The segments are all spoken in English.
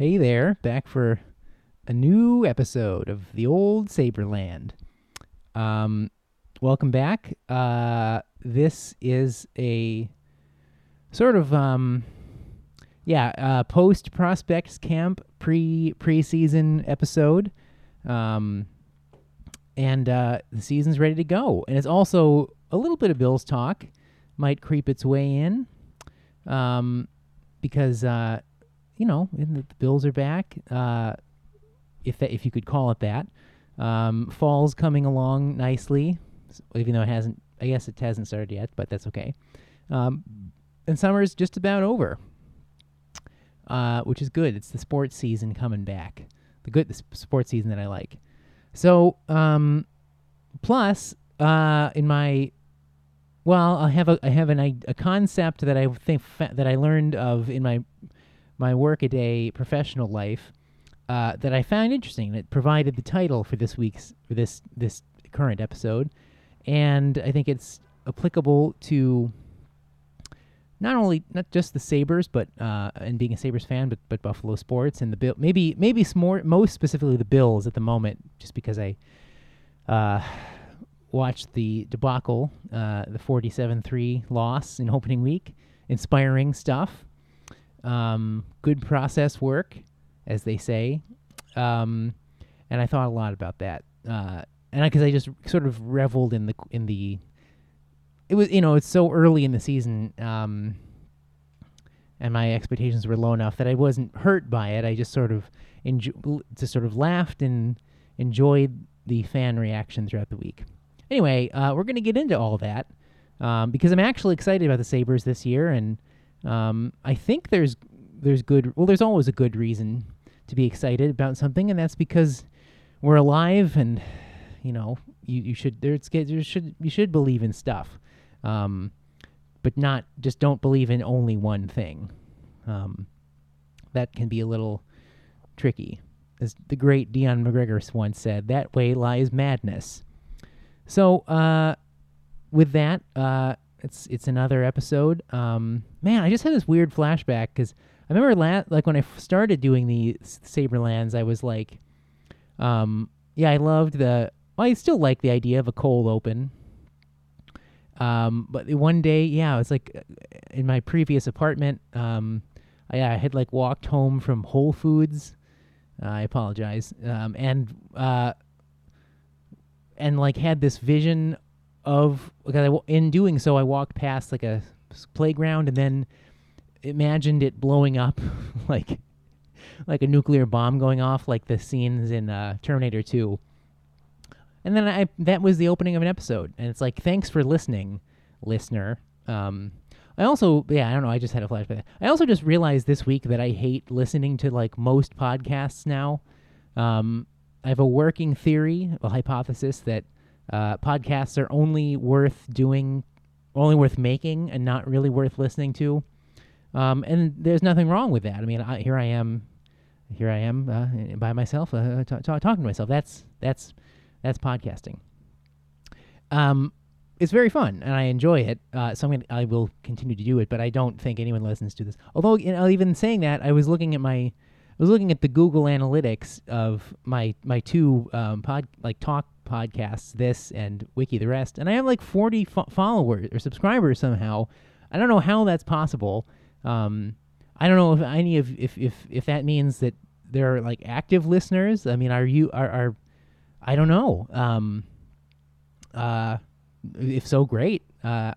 Hey there, back for a new episode of the old Sabreland. Um, welcome back. Uh, this is a sort of um, yeah, uh, post prospects camp pre preseason episode. Um, and uh, the season's ready to go, and it's also a little bit of Bills talk might creep its way in, um, because uh, you know the Bills are back. Uh, if that, if you could call it that. Um, fall's coming along nicely, even though it hasn't. I guess it hasn't started yet, but that's okay. Um, and summer's just about over, uh, which is good. It's the sports season coming back. The good the sports season that I like. So, um, plus, uh, in my well, I have a I have an a concept that I think fa- that I learned of in my my workaday professional life uh, that I found interesting. That provided the title for this week's for this this current episode, and I think it's applicable to not only not just the Sabres, but uh, and being a Sabres fan, but but Buffalo sports and the Bill. Maybe maybe more most specifically the Bills at the moment, just because I uh, watched the debacle, uh, the forty-seven-three loss in opening week. Inspiring stuff. Um, good process work, as they say. Um, and I thought a lot about that. Uh, and because I, just sort of reveled in the in the it was you know it's so early in the season um, and my expectations were low enough that I wasn't hurt by it. I just sort of enjo- just sort of laughed and enjoyed the fan reaction throughout the week. Anyway, uh, we're gonna get into all that um, because I'm actually excited about the Sabres this year, and um, I think there's there's good well there's always a good reason to be excited about something, and that's because we're alive and you know you, you should there's you should you should believe in stuff. Um, but not just don't believe in only one thing. Um, that can be a little tricky. As the great Dion McGregor once said that way lies madness. So uh, with that uh, it's it's another episode um, man I just had this weird flashback because I remember la- like when I f- started doing the Sabrelands I was like um, yeah, I loved the. Well, I still like the idea of a cold open. Um, but one day, yeah, it was like uh, in my previous apartment. Um, I, I had like walked home from Whole Foods. Uh, I apologize. Um, and uh, and like had this vision of because I in doing so, I walked past like a playground and then imagined it blowing up, like like a nuclear bomb going off, like the scenes in uh, Terminator 2. And then I that was the opening of an episode, and it's like, thanks for listening, listener. Um, I also, yeah, I don't know, I just had a flashback. I also just realized this week that I hate listening to like most podcasts now. Um, I have a working theory, a hypothesis that uh, podcasts are only worth doing, only worth making, and not really worth listening to. Um, and there's nothing wrong with that. I mean, I, here I am here I am uh, by myself, uh, t- t- talking to myself. That's that's that's podcasting. Um, it's very fun and I enjoy it. Uh, so I'm gonna, I will continue to do it, but I don't think anyone listens to this. Although, you know, even saying that, I was looking at my, I was looking at the Google Analytics of my my two um, pod like talk podcasts, this and Wiki the Rest, and I have like 40 fo- followers or subscribers somehow. I don't know how that's possible. Um, I don't know if any of if if if that means that there are like active listeners. I mean, are you are are I don't know. Um, uh, if so, great. Uh,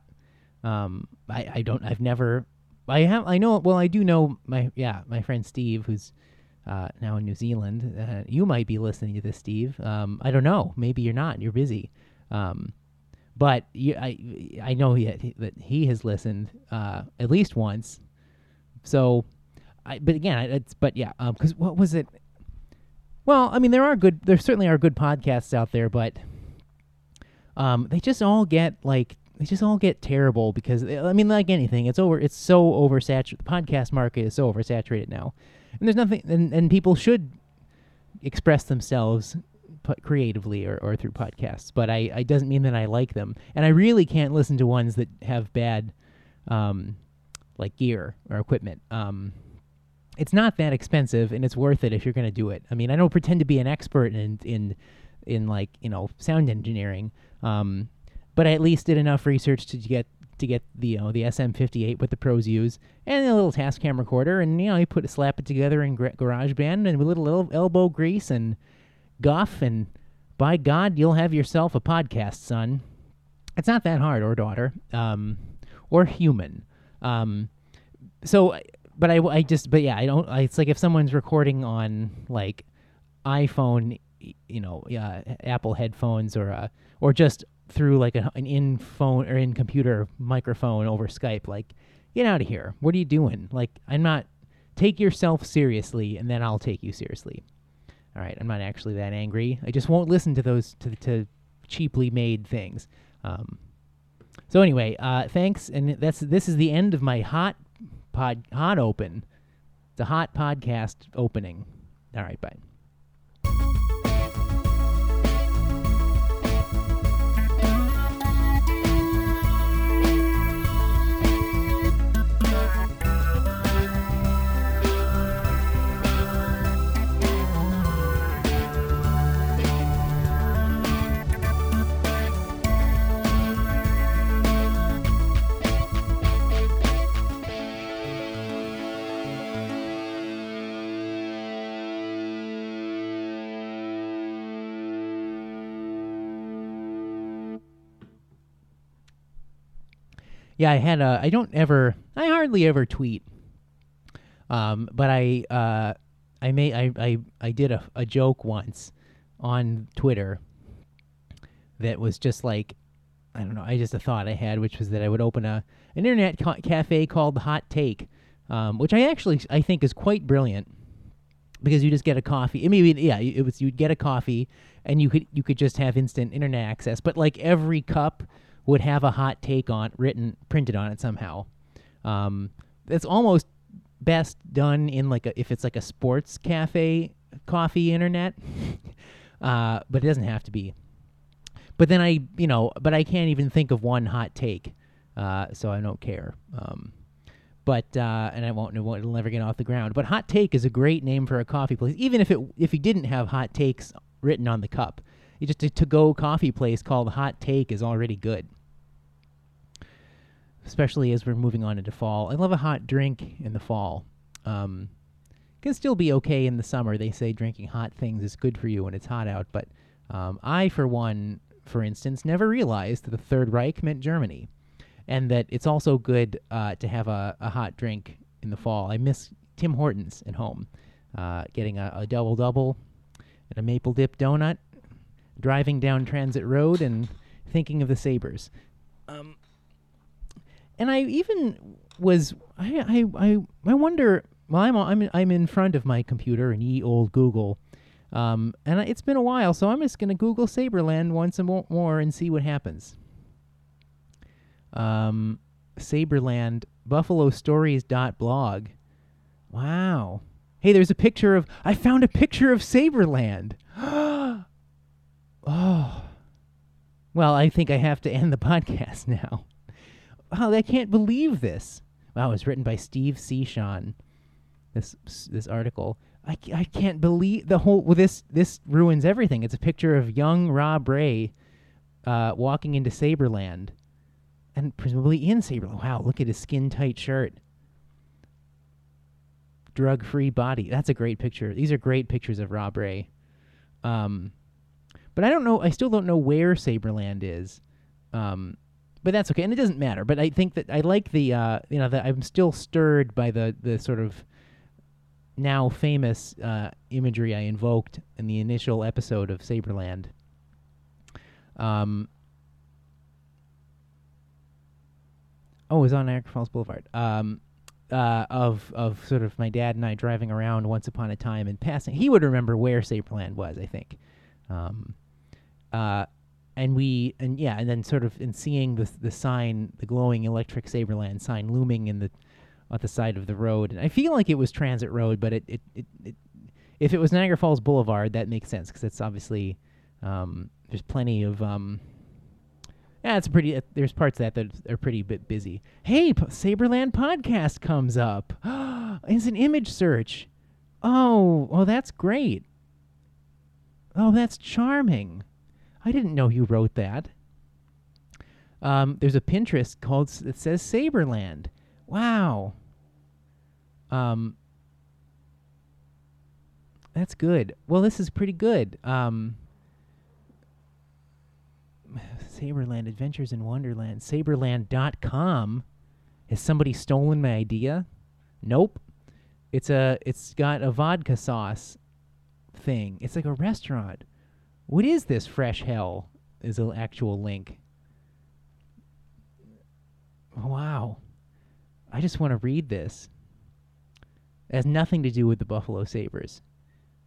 um, I I don't. I've never. I have. I know. Well, I do know my yeah my friend Steve who's. Uh, now in New Zealand, uh, you might be listening to this, Steve. Um, I don't know. Maybe you're not. You're busy. Um, but you, I, I know he, that he has listened uh, at least once. So, I, but again, it's but yeah, because what was it? Well, I mean, there are good. There certainly are good podcasts out there, but um, they just all get like they just all get terrible because I mean, like anything, it's over. It's so oversaturated. The podcast market is so oversaturated now, and there's nothing. And, and people should express themselves creatively or, or through podcasts. But I, I doesn't mean that I like them, and I really can't listen to ones that have bad, um, like gear or equipment. Um, it's not that expensive and it's worth it if you're going to do it. I mean, I don't pretend to be an expert in in in like you know sound engineering, um, but I at least did enough research to get to get the you know the SM58 what the pros use and a little Tascam recorder and you know you put slap it together in gra- GarageBand and with a little el- elbow grease and guff and by God you'll have yourself a podcast, son. It's not that hard or daughter, um, or human. Um, so, but I, I just but yeah I don't. I, it's like if someone's recording on like iPhone, you know, uh, Apple headphones or uh, or just through like a, an in phone or in computer microphone over Skype. Like, get out of here. What are you doing? Like, I'm not. Take yourself seriously, and then I'll take you seriously. All right, I'm not actually that angry. I just won't listen to those to to cheaply made things. Um, so anyway, uh, thanks, and that's this is the end of my hot pod hot open. It's a hot podcast opening. All right, bye. Yeah, I had a. I don't ever. I hardly ever tweet. Um, but I uh, I made I I I did a a joke once on Twitter that was just like I don't know. I just a thought I had, which was that I would open a an internet ca- cafe called Hot Take, um, which I actually I think is quite brilliant because you just get a coffee. I mean, yeah, it was you'd get a coffee and you could you could just have instant internet access, but like every cup would have a hot take on written printed on it somehow. Um, it's almost best done in like a if it's like a sports cafe coffee internet, uh, but it doesn't have to be. But then I, you know, but I can't even think of one hot take, uh, so I don't care. Um, but uh, and I won't, it won't, it'll never get off the ground. But hot take is a great name for a coffee place, even if it if you didn't have hot takes written on the cup. Just a to go coffee place called Hot Take is already good. Especially as we're moving on into fall. I love a hot drink in the fall. Um, can still be okay in the summer. They say drinking hot things is good for you when it's hot out, but um, I, for one, for instance, never realized that the Third Reich meant Germany, and that it's also good uh, to have a, a hot drink in the fall. I miss Tim Hortons at home, uh, getting a, a double double and a maple dip donut, driving down Transit Road, and thinking of the Sabres. Um, and I even was I I I, I wonder. Well, I'm I'm I'm in front of my computer and ye old Google, um, and I, it's been a while, so I'm just gonna Google Sabreland once and more and see what happens. Um, Sabreland Buffalo Stories blog. Wow. Hey, there's a picture of. I found a picture of Sabreland. oh. Well, I think I have to end the podcast now. Wow, I can't believe this. Wow, it was written by Steve Sean. This this article. I, I can't believe the whole. Well, this this ruins everything. It's a picture of young Rob Ray, uh, walking into Sabreland, and presumably in Sabreland. Wow, look at his skin tight shirt. Drug free body. That's a great picture. These are great pictures of Rob Ray. Um, but I don't know. I still don't know where Sabreland is. Um, but that's okay, and it doesn't matter. But I think that I like the uh, you know that I'm still stirred by the the sort of now famous uh, imagery I invoked in the initial episode of Sabreland. Um. Oh, it was on Niagara Falls Boulevard. Um, uh, of of sort of my dad and I driving around once upon a time and passing. He would remember where Saberland was, I think. Um, uh, and we and yeah, and then sort of in seeing the the sign, the glowing electric Sabreland sign looming in the at the side of the road. And I feel like it was Transit Road, but it it, it, it if it was Niagara Falls Boulevard, that makes sense because it's obviously um, there's plenty of um, Yeah, it's pretty. Uh, there's parts of that that are pretty bit busy. Hey, P- Sabreland podcast comes up. it's an image search. Oh, well, that's great. Oh, that's charming. I didn't know you wrote that. Um, there's a Pinterest called that says Saberland. Wow. Um, that's good. Well, this is pretty good. Um, Saberland Adventures in Wonderland. Saberland.com. Has somebody stolen my idea? Nope. It's a it's got a vodka sauce thing. It's like a restaurant. What is this fresh hell? Is an actual link. Wow. I just want to read this. It has nothing to do with the Buffalo Sabres.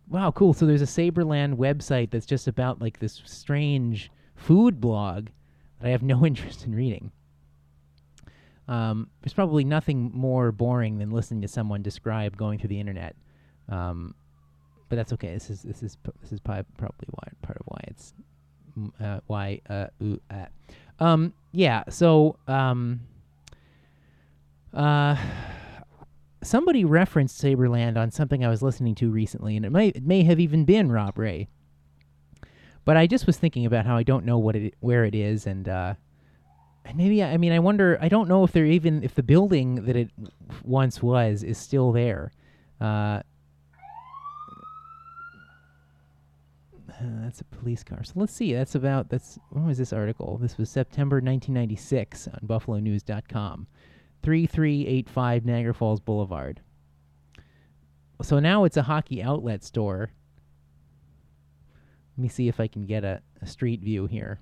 Wow, cool. So there's a Saberland website that's just about like this strange food blog that I have no interest in reading. Um, there's probably nothing more boring than listening to someone describe going through the internet. Um, but that's okay. This is this is this is probably why part of why it's uh, why uh, ooh, uh. Um, yeah. So um, uh, somebody referenced Sabreland on something I was listening to recently, and it may it may have even been Rob Ray. But I just was thinking about how I don't know what it where it is, and uh, and maybe I mean I wonder I don't know if they're even if the building that it once was is still there. Uh, that's a police car. So let's see. That's about that's when was this article? This was September 1996 on BuffaloNews.com. 3385 Niagara Falls Boulevard. So now it's a hockey outlet store. Let me see if I can get a, a street view here.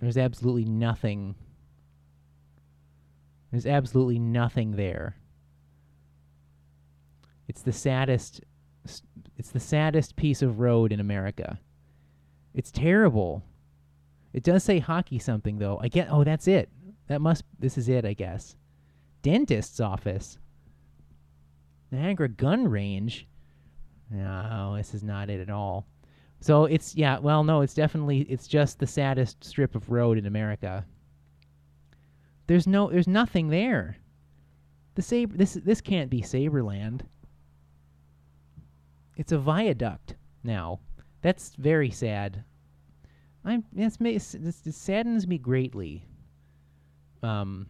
There's absolutely nothing. There's absolutely nothing there. It's the saddest it's the saddest piece of road in America. It's terrible. It does say hockey something though. I get oh that's it. That must this is it, I guess. Dentist's office. Niagara gun range. No, this is not it at all. So it's yeah, well no, it's definitely it's just the saddest strip of road in America. There's no there's nothing there. The saber this this can't be Sabreland. It's a viaduct now. That's very sad. I'm that's this, this saddens me greatly. Um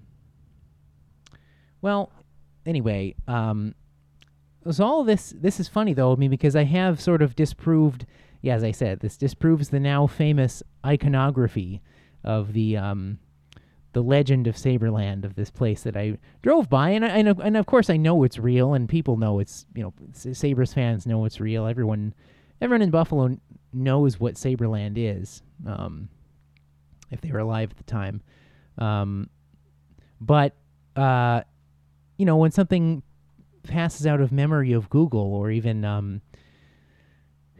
well, anyway, um so all this this is funny though, I mean because I have sort of disproved yeah, as I said, this disproves the now famous iconography of the um, the legend of Sabreland of this place that I drove by, and I, and, and of course I know it's real, and people know it's you know Sabres fans know it's real. Everyone everyone in Buffalo knows what Sabreland is, um, if they were alive at the time. Um, but uh, you know when something passes out of memory of Google or even um,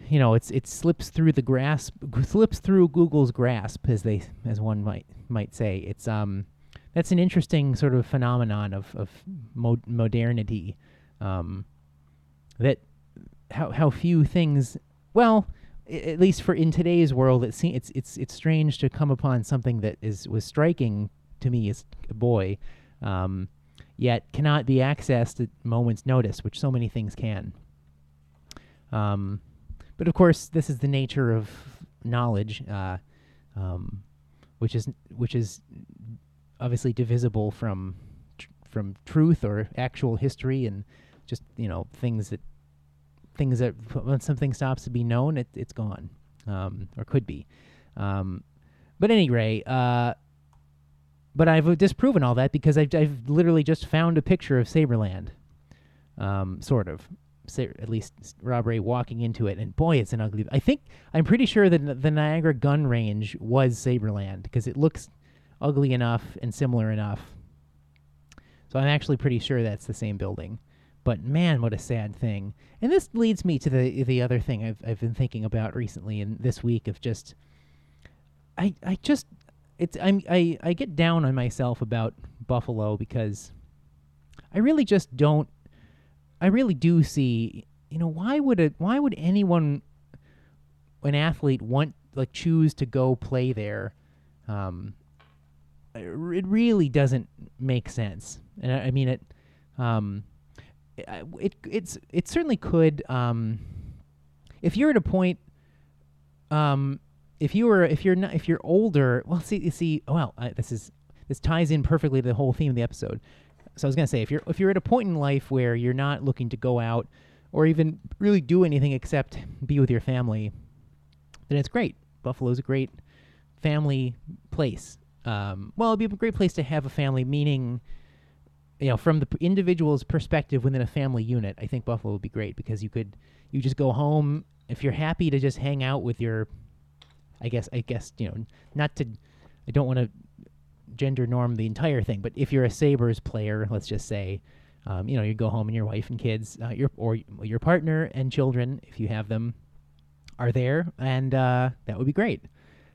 you know, it's it slips through the grasp, slips through Google's grasp, as they as one might might say. It's um, that's an interesting sort of phenomenon of of mo- modernity, um, that how how few things. Well, I- at least for in today's world, it se- it's it's it's strange to come upon something that is was striking to me as a boy, um, yet cannot be accessed at moment's notice, which so many things can. Um, but of course, this is the nature of knowledge, uh, um, which is which is obviously divisible from tr- from truth or actual history, and just you know things that things that when something stops to be known, it, it's gone, um, or could be. Um, but anyway, uh, but I've disproven all that because I've, I've literally just found a picture of Sabreland, um, sort of at least Rob walking into it, and boy, it's an ugly. I think I'm pretty sure that the Niagara gun range was Sabreland because it looks ugly enough and similar enough. So I'm actually pretty sure that's the same building. But man, what a sad thing. And this leads me to the the other thing I've I've been thinking about recently and this week of just I I just it's I'm I I get down on myself about Buffalo because I really just don't I really do see, you know, why would it why would anyone an athlete want like choose to go play there Um, it really doesn't make sense, and I, I mean it. Um, it it's it certainly could. Um, if you're at a point, um, if you were if you're not if you're older, well, see see, well, this is this ties in perfectly to the whole theme of the episode. So I was gonna say if you're if you're at a point in life where you're not looking to go out or even really do anything except be with your family, then it's great. Buffalo's a great family place. Um, well, it'd be a great place to have a family, meaning, you know, from the individual's perspective within a family unit. I think Buffalo would be great because you could you just go home if you're happy to just hang out with your. I guess I guess you know not to. I don't want to gender norm the entire thing, but if you're a Sabres player, let's just say, um, you know, you go home and your wife and kids, uh, your or your partner and children, if you have them, are there, and uh, that would be great.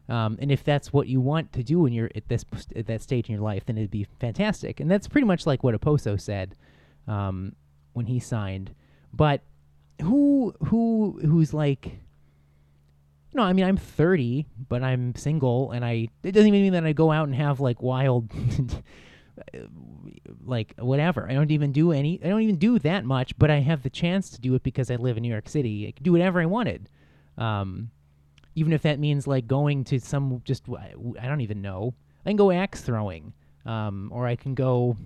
Um, and if that's what you want to do when you're at this at that stage in your life, then it'd be fantastic. And that's pretty much like what Oposo said um, when he signed. But who who who's like no, I mean I'm 30, but I'm single, and I it doesn't even mean that I go out and have like wild, like whatever. I don't even do any. I don't even do that much, but I have the chance to do it because I live in New York City. I can do whatever I wanted, um, even if that means like going to some just I don't even know. I can go axe throwing, um, or I can go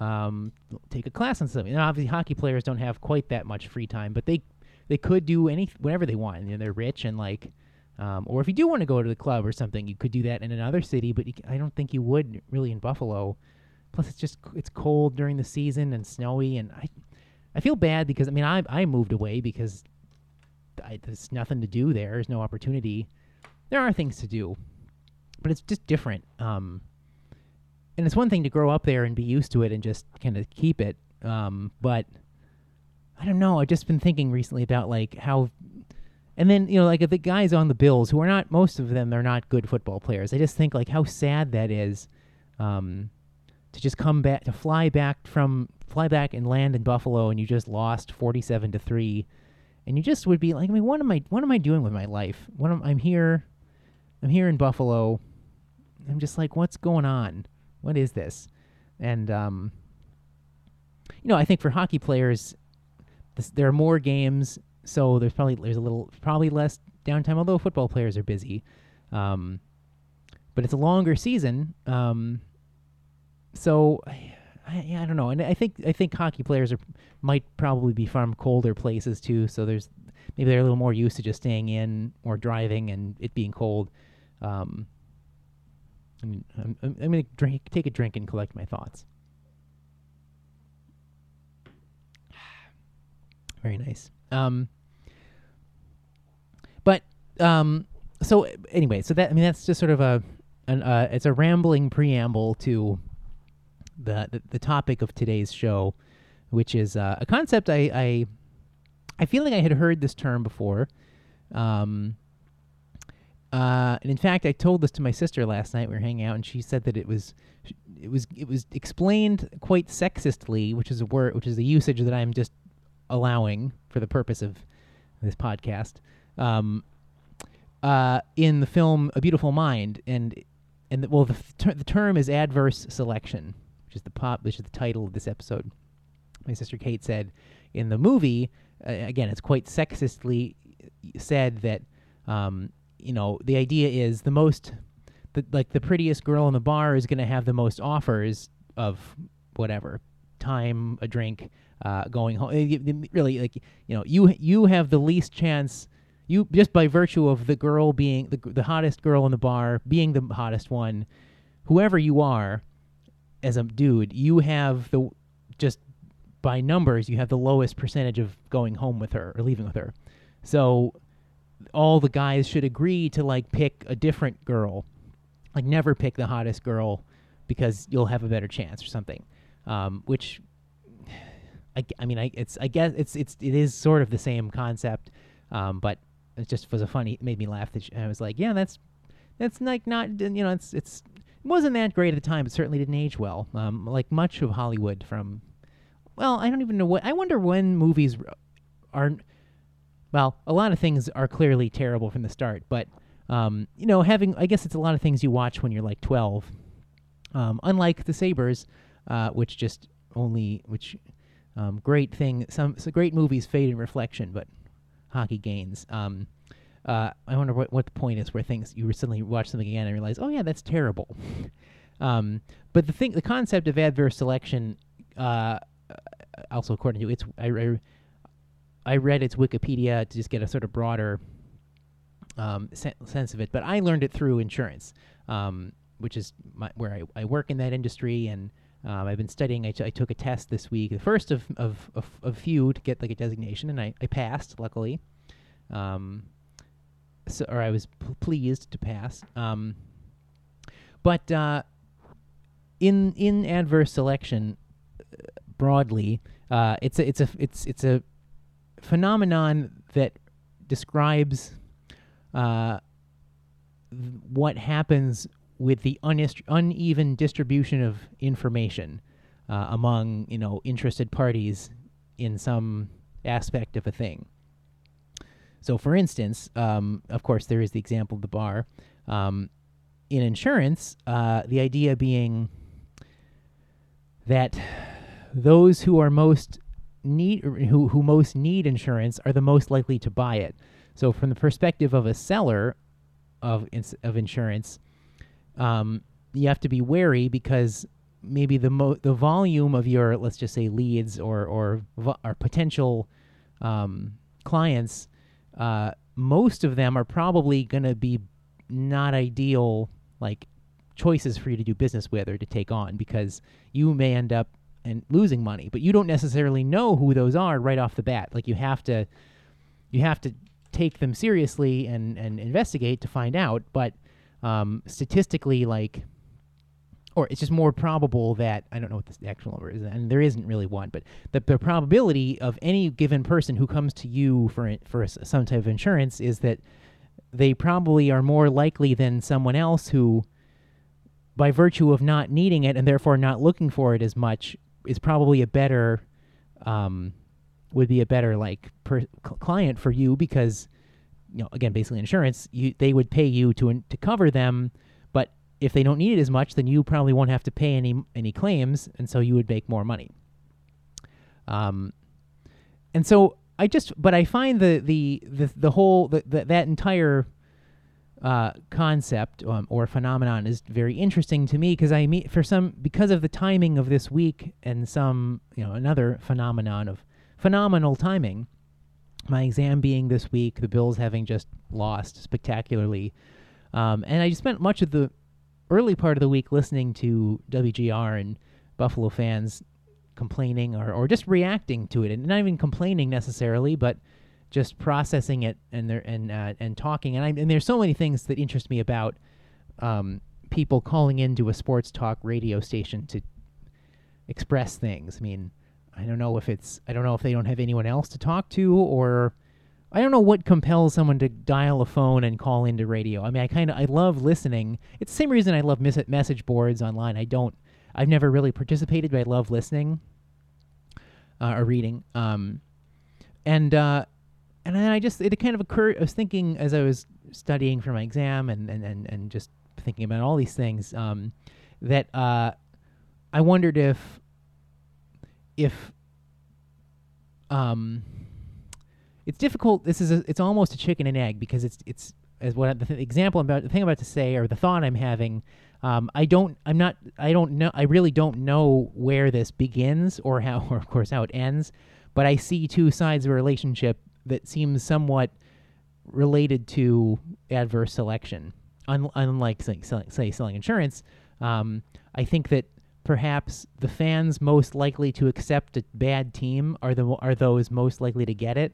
um, take a class on something. Now, obviously, hockey players don't have quite that much free time, but they they could do any whatever they want. You know, they're rich and like, um, or if you do want to go to the club or something, you could do that in another city. But you, I don't think you would really in Buffalo. Plus, it's just it's cold during the season and snowy, and I I feel bad because I mean I I moved away because I, there's nothing to do there. There's no opportunity. There are things to do, but it's just different. Um, and it's one thing to grow up there and be used to it and just kind of keep it. Um, but I don't know. I've just been thinking recently about like how, and then you know, like the guys on the Bills who are not most of them they're not good football players. I just think like how sad that is, um, to just come back to fly back from fly back and land in Buffalo and you just lost forty seven to three, and you just would be like, I mean, what am I what am I doing with my life? What am I'm here, I'm here in Buffalo. I'm just like, what's going on? What is this? And um, you know, I think for hockey players, this, there are more games, so there's probably there's a little probably less downtime. Although football players are busy, um, but it's a longer season. Um, so I, I, don't know, and I think I think hockey players are might probably be from colder places too. So there's maybe they're a little more used to just staying in or driving and it being cold. Um, I mean, I'm, I'm, I'm gonna drink, take a drink, and collect my thoughts. Very nice. Um, but um, so anyway, so that I mean that's just sort of a an uh, it's a rambling preamble to the the, the topic of today's show, which is uh, a concept I, I I feel like I had heard this term before. Um, uh, and in fact, I told this to my sister last night. We were hanging out, and she said that it was, it was, it was explained quite sexistly, which is a word, which is a usage that I'm just allowing for the purpose of this podcast. Um, uh, in the film A Beautiful Mind, and and the, well, the ter- the term is adverse selection, which is the pop, which is the title of this episode. My sister Kate said in the movie, uh, again, it's quite sexistly said that um, you know the idea is the most the, like the prettiest girl in the bar is going to have the most offers of whatever time a drink uh, going home. Eh, really like you know you you have the least chance you just by virtue of the girl being the, the hottest girl in the bar being the hottest one whoever you are as a dude you have the just by numbers you have the lowest percentage of going home with her or leaving with her. So all the guys should agree to like pick a different girl. Like never pick the hottest girl because you'll have a better chance or something um, which I, I mean I it's I guess it's it's it is sort of the same concept um, but it just was a funny it made me laugh that sh- I was like yeah that's that's like not you know it's it's it wasn't that great at the time but certainly didn't age well um, like much of Hollywood from well I don't even know what I wonder when movies r- are well, a lot of things are clearly terrible from the start, but um, you know, having I guess it's a lot of things you watch when you're like 12. Um, unlike the Sabres, uh, which just only which um, great thing some, some great movies fade in reflection, but hockey gains. Um, uh, I wonder what, what the point is where things you recently watch something again and realize, oh yeah, that's terrible. um, but the thing, the concept of adverse selection, uh, also according to it's, I, I, I read its Wikipedia to just get a sort of broader um, se- sense of it, but I learned it through insurance, um, which is my, where I, I work in that industry and. Um, I've been studying. I, t- I took a test this week, the first of of of few to get like a designation, and I, I passed. Luckily, um, so, or I was p- pleased to pass. Um, but uh, in in adverse selection, uh, broadly, uh, it's a it's a it's it's a phenomenon that describes uh, what happens with the unist- uneven distribution of information uh, among you know interested parties in some aspect of a thing. So, for instance, um, of course, there is the example of the bar. Um, in insurance, uh, the idea being that those who are most need who who most need insurance are the most likely to buy it. So, from the perspective of a seller of of insurance, um, you have to be wary because maybe the mo- the volume of your let's just say leads or or vo- or potential um, clients uh, most of them are probably going to be not ideal like choices for you to do business with or to take on because you may end up and losing money but you don't necessarily know who those are right off the bat. Like you have to you have to take them seriously and and investigate to find out but um, statistically like or it's just more probable that I don't know what the actual number is, and there isn't really one, but the, the probability of any given person who comes to you for for some type of insurance is that they probably are more likely than someone else who, by virtue of not needing it and therefore not looking for it as much, is probably a better, um, would be a better like per, client for you because, you know, again, basically insurance, you they would pay you to to cover them but if they don't need it as much, then you probably won't have to pay any any claims, and so you would make more money. Um, and so I just, but I find the the the, the whole the, the, that entire uh, concept um, or phenomenon is very interesting to me because I meet for some because of the timing of this week and some you know another phenomenon of phenomenal timing. My exam being this week, the Bills having just lost spectacularly, um, and I spent much of the early part of the week listening to WGR and Buffalo fans complaining or, or just reacting to it, and not even complaining necessarily, but just processing it and there and uh, and talking. And I and there's so many things that interest me about um, people calling into a sports talk radio station to express things. I mean, I don't know if it's I don't know if they don't have anyone else to talk to or I don't know what compels someone to dial a phone and call into radio. I mean, I kind of I love listening. It's the same reason I love mes- message boards online. I don't. I've never really participated, but I love listening uh, or reading. Um, and uh, and then I just it kind of occurred. I was thinking as I was studying for my exam and and and, and just thinking about all these things um, that uh, I wondered if if um it's difficult. This is a, it's almost a chicken and egg because it's it's as what the th- example I'm about the thing I'm about to say or the thought I'm having. Um, I don't I'm not I don't know I really don't know where this begins or how or of course how it ends, but I see two sides of a relationship that seems somewhat related to adverse selection. Un- unlike say, selling, say selling insurance, um, I think that perhaps the fans most likely to accept a bad team are the are those most likely to get it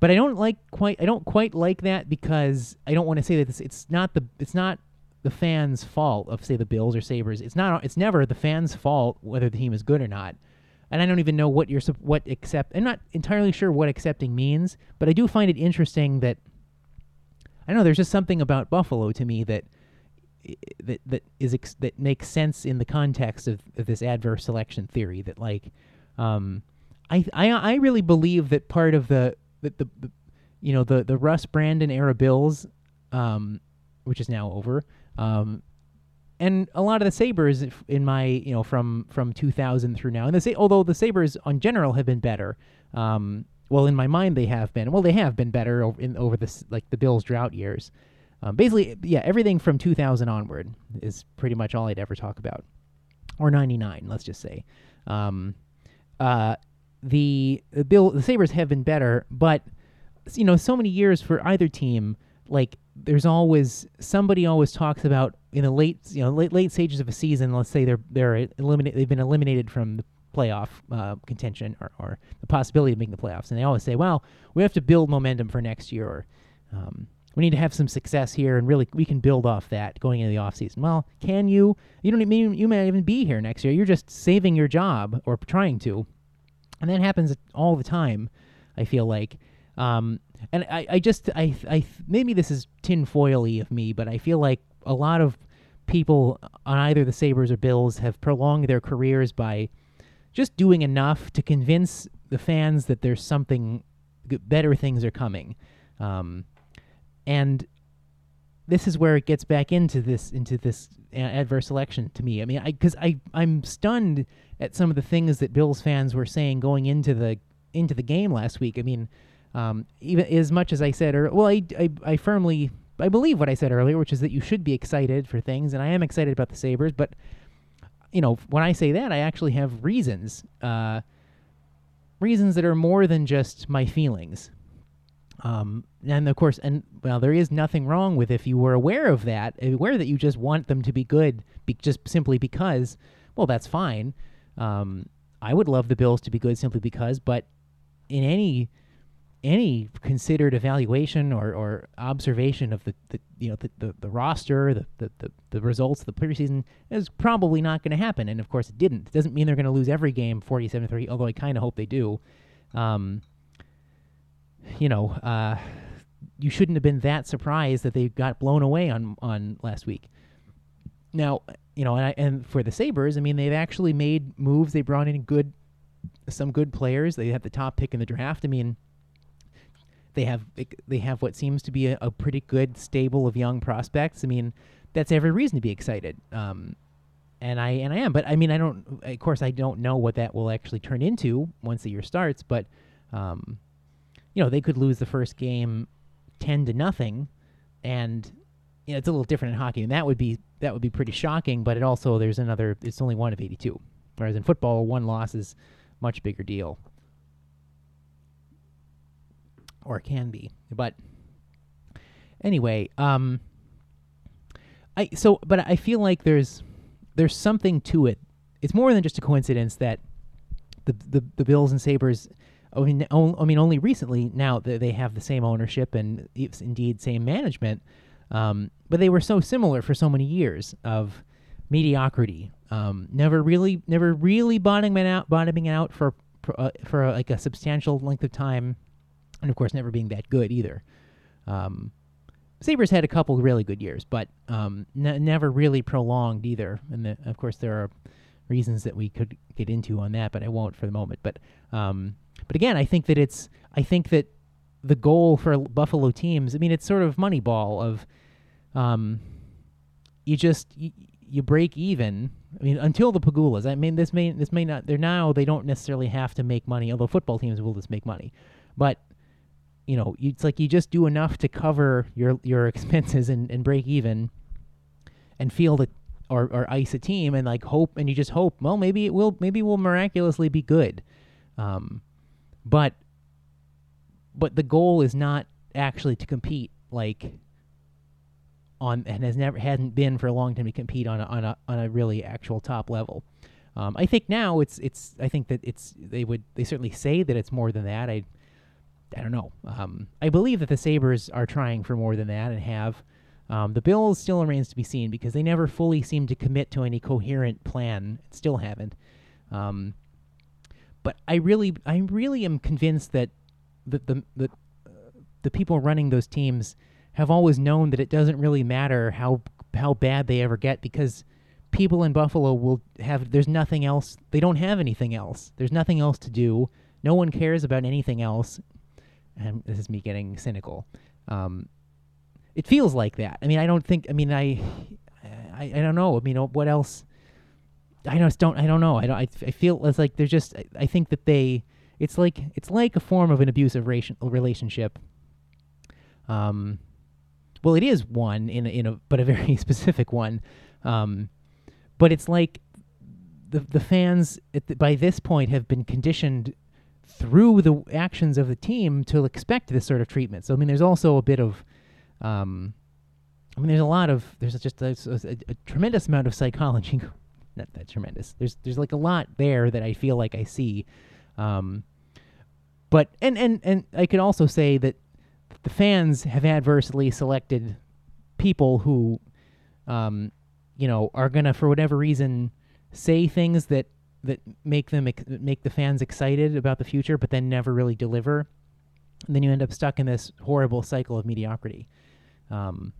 but I don't like quite I don't quite like that because I don't want to say that it's, it's not the it's not the fans' fault of say the Bills or Sabres. It's not it's never the fans' fault whether the team is good or not. And I don't even know what you're what accept. I'm not entirely sure what accepting means, but I do find it interesting that I don't know. There's just something about Buffalo to me that that that is ex- that makes sense in the context of, of this adverse selection theory. That like, um, I I I really believe that part of the the, the, the you know the the Russ Brandon era Bills um, which is now over. Um, and a lot of the Sabres in my you know from from 2000 through now, and the although the Sabres on general have been better. Um, well, in my mind, they have been. Well, they have been better over, in, over this like the Bills' drought years. Um, basically, yeah, everything from 2000 onward is pretty much all I'd ever talk about, or 99, let's just say. Um, uh, the the Bill the Sabres have been better, but you know, so many years for either team, like there's always somebody always talks about in the late you know late late stages of a season. Let's say they're they're eliminated, they've been eliminated from the playoff uh, contention or, or the possibility of making the playoffs, and they always say, well, we have to build momentum for next year. Or, um, we need to have some success here, and really we can build off that going into the offseason. Well, can you? You don't even you may not even be here next year. You're just saving your job or trying to, and that happens all the time. I feel like, um, and I, I just I I maybe this is tinfoily of me, but I feel like a lot of people on either the Sabres or Bills have prolonged their careers by just doing enough to convince the fans that there's something better things are coming. Um, and this is where it gets back into this into this a- adverse selection to me. I mean, I because I I'm stunned at some of the things that Bills fans were saying going into the into the game last week. I mean, um, even as much as I said, or well, I, I I firmly I believe what I said earlier, which is that you should be excited for things, and I am excited about the Sabres, but you know, when I say that, I actually have reasons, uh, reasons that are more than just my feelings. Um, and of course, and well, there is nothing wrong with if you were aware of that, aware that you just want them to be good, be, just simply because. Well, that's fine. Um, I would love the Bills to be good simply because, but in any any considered evaluation or, or observation of the, the you know the, the, the roster, the, the, the, results of the preseason is probably not going to happen. And of course, it didn't. It doesn't mean they're going to lose every game 47 3, although I kind of hope they do. Um, you know, uh, you shouldn't have been that surprised that they got blown away on, on last week. Now, you know, and, I, and for the Sabres, I mean, they've actually made moves. They brought in good, some good players. They have the top pick in the draft. I mean, they have they have what seems to be a, a pretty good stable of young prospects. I mean, that's every reason to be excited. Um, and I and I am, but I mean, I don't. Of course, I don't know what that will actually turn into once the year starts. But, um, you know, they could lose the first game ten to nothing, and you know, it's a little different in hockey, and that would be that would be pretty shocking. But it also there's another. It's only one of eighty-two, whereas in football, one loss is much bigger deal or can be. But anyway, um I so but I feel like there's there's something to it. It's more than just a coincidence that the the, the Bills and Sabres I mean, I mean, only recently now that they have the same ownership and indeed same management, um, but they were so similar for so many years of mediocrity. Um, never really, never really bottoming out, bottoming out for uh, for like a substantial length of time, and of course, never being that good either. Um, Sabres had a couple really good years, but um, ne- never really prolonged either. And the, of course, there are reasons that we could get into on that, but I won't for the moment. But um, but again, I think that it's I think that the goal for Buffalo teams, I mean, it's sort of Moneyball of um, you just you, you break even. I mean, until the Pegulas. I mean, this may this may not. They're now they don't necessarily have to make money, although football teams will just make money, but you know, it's like you just do enough to cover your your expenses and, and break even, and feel it or or ice a team and like hope and you just hope. Well, maybe it will. Maybe we'll miraculously be good, um, but but the goal is not actually to compete like on and has never hadn't been for a long time to compete on a, on a on a really actual top level. Um, I think now it's it's I think that it's they would they certainly say that it's more than that. I I don't know. Um, I believe that the Sabres are trying for more than that and have. Um, the Bills still remains to be seen because they never fully seem to commit to any coherent plan. Still haven't. Um, but I really, I really am convinced that the the the, uh, the people running those teams have always known that it doesn't really matter how how bad they ever get because people in Buffalo will have. There's nothing else. They don't have anything else. There's nothing else to do. No one cares about anything else and this is me getting cynical. Um, it feels like that. I mean, I don't think. I mean, I, I, I don't know. I mean, what else? I just don't. I don't know. I don't. I, I feel it's like they're just. I, I think that they. It's like it's like a form of an abusive ration, relationship. Um, well, it is one in a, in a but a very specific one. Um, but it's like the the fans the, by this point have been conditioned through the actions of the team to expect this sort of treatment. So I mean, there's also a bit of, um, I mean, there's a lot of there's just a, a, a tremendous amount of psychology. Not that tremendous. There's there's like a lot there that I feel like I see, um, but and and and I could also say that the fans have adversely selected people who, um, you know, are gonna for whatever reason say things that that make them make the fans excited about the future, but then never really deliver. And then you end up stuck in this horrible cycle of mediocrity. Um,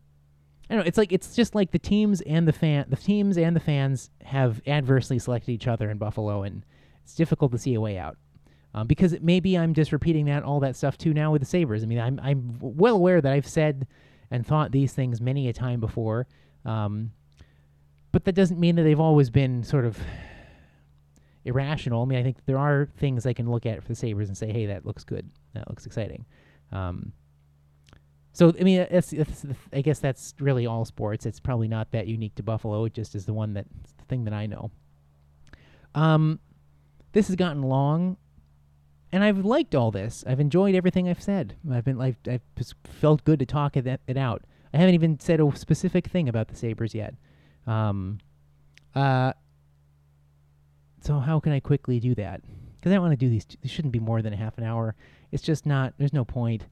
I don't know. It's like it's just like the teams and the fan, the teams and the fans have adversely selected each other in Buffalo, and it's difficult to see a way out. Um, because maybe I'm just repeating that all that stuff too now with the Sabres. I mean, I'm I'm well aware that I've said and thought these things many a time before, um, but that doesn't mean that they've always been sort of irrational. I mean, I think there are things I can look at for the Sabres and say, hey, that looks good. That looks exciting. Um, so, I mean, it's, it's, I guess that's really all sports. It's probably not that unique to Buffalo. It just is the one that, the thing that I know. Um, this has gotten long, and I've liked all this. I've enjoyed everything I've said. I've been, I've, I've felt good to talk it, it out. I haven't even said a specific thing about the Sabres yet. Um, uh, so how can I quickly do that? Because I don't want to do these. T- these shouldn't be more than a half an hour. It's just not. There's no point.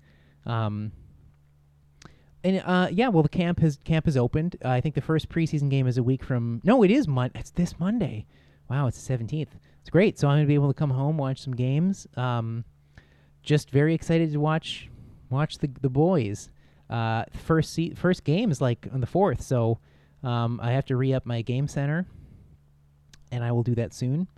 Um, and uh, yeah, well, the camp has camp has opened. Uh, I think the first preseason game is a week from. No, it is Mon. It's this Monday. Wow, it's the seventeenth. It's great. So I'm gonna be able to come home, watch some games. Um, just very excited to watch watch the the boys. Uh, first se- first game is like on the fourth, so um, I have to re up my game center and I will do that soon.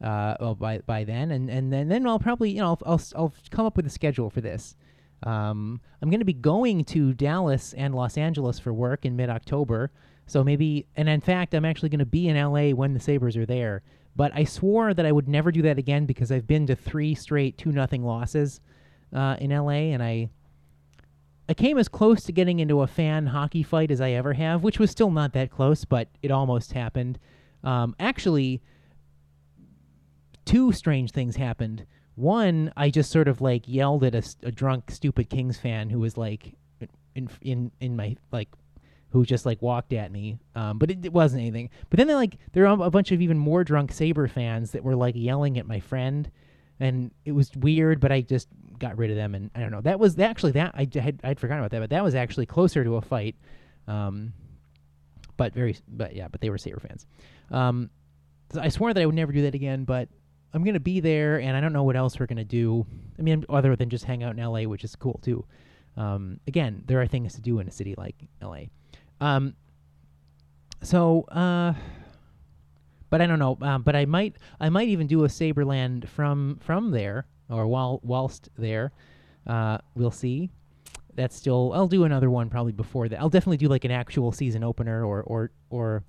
Uh, well, by by then, and and then then I'll probably you know I'll I'll, I'll come up with a schedule for this. Um, I'm going to be going to Dallas and Los Angeles for work in mid October, so maybe and in fact I'm actually going to be in LA when the Sabres are there. But I swore that I would never do that again because I've been to three straight two nothing losses uh, in LA, and I I came as close to getting into a fan hockey fight as I ever have, which was still not that close, but it almost happened. Um, actually, two strange things happened. One, I just sort of like yelled at a, a drunk, stupid Kings fan who was like in in in my like who just like walked at me. Um, but it, it, wasn't anything. But then they like there are a bunch of even more drunk Sabre fans that were like yelling at my friend, and it was weird. But I just got rid of them, and I don't know. That was actually that I had I'd forgotten about that, but that was actually closer to a fight. Um, but very but yeah, but they were Sabre fans. Um, I swore that I would never do that again, but I'm gonna be there, and I don't know what else we're gonna do. I mean, other than just hang out in LA, which is cool too. Um, again, there are things to do in a city like LA. Um, so, uh, but I don't know. Um, but I might, I might even do a Sabreland from from there, or while whilst there. Uh, we'll see. That's still. I'll do another one probably before that. I'll definitely do like an actual season opener, or or or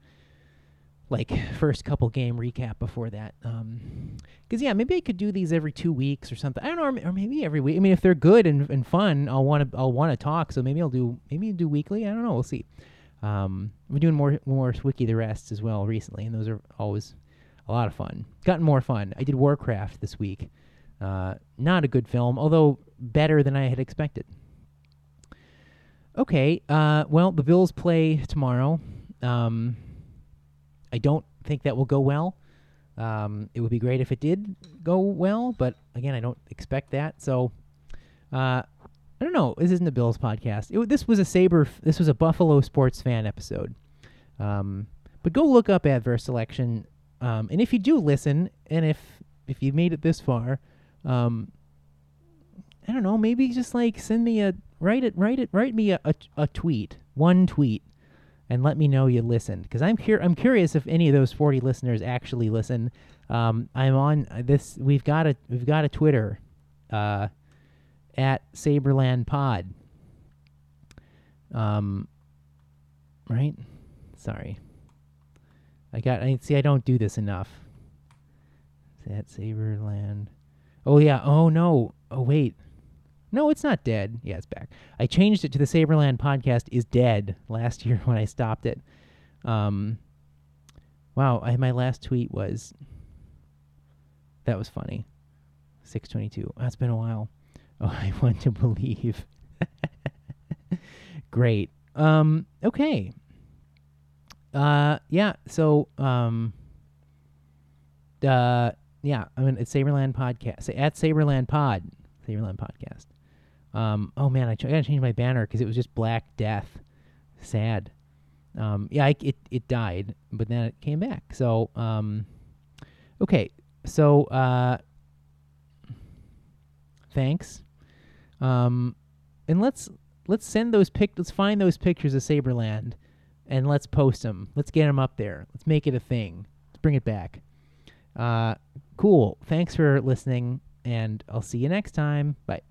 like first couple game recap before that. Um, because yeah, maybe I could do these every two weeks or something. I don't know, or, or maybe every week. I mean, if they're good and, and fun, I'll want to I'll want to talk. So maybe I'll do maybe I'll do weekly. I don't know. We'll see. Um, I'm doing more more Wiki the Rest as well recently, and those are always a lot of fun. Gotten more fun. I did Warcraft this week. Uh, not a good film, although better than I had expected. Okay, uh, well, the Bills play tomorrow. Um, I don't think that will go well. Um, it would be great if it did go well, but again, I don't expect that. So, uh, I don't know. This isn't a Bills podcast. It, this was a Sabre. This was a Buffalo sports fan episode. Um, but go look up adverse selection. Um, and if you do listen, and if if you made it this far, um, I don't know. Maybe just like send me a write it, write it, write me a, a, a tweet, one tweet and let me know you listened because I'm cur- I'm curious if any of those 40 listeners actually listen. Um, I'm on uh, this. We've got a we've got a Twitter uh, at Sabreland Pod. Um, right? Sorry. I got. I see. I don't do this enough. At Sabreland? Oh yeah. Oh no. Oh wait. No, it's not dead. Yeah, it's back. I changed it to the Sabreland podcast is dead last year when I stopped it. Um. Wow. I my last tweet was. That was funny. Six twenty two. That's been a while. Oh, I want to believe. Great. Um. Okay. Uh. Yeah. So. Um. Uh. Yeah. I mean, it's Sabreland podcast at Sabreland Pod. Sabreland podcast. Um. Oh man, I, ch- I gotta change my banner because it was just Black Death. Sad. Um. Yeah. I, it it died, but then it came back. So. Um. Okay. So. Uh. Thanks. Um. And let's let's send those pic. Let's find those pictures of Sabreland, and let's post them. Let's get them up there. Let's make it a thing. Let's bring it back. Uh, cool. Thanks for listening, and I'll see you next time. Bye.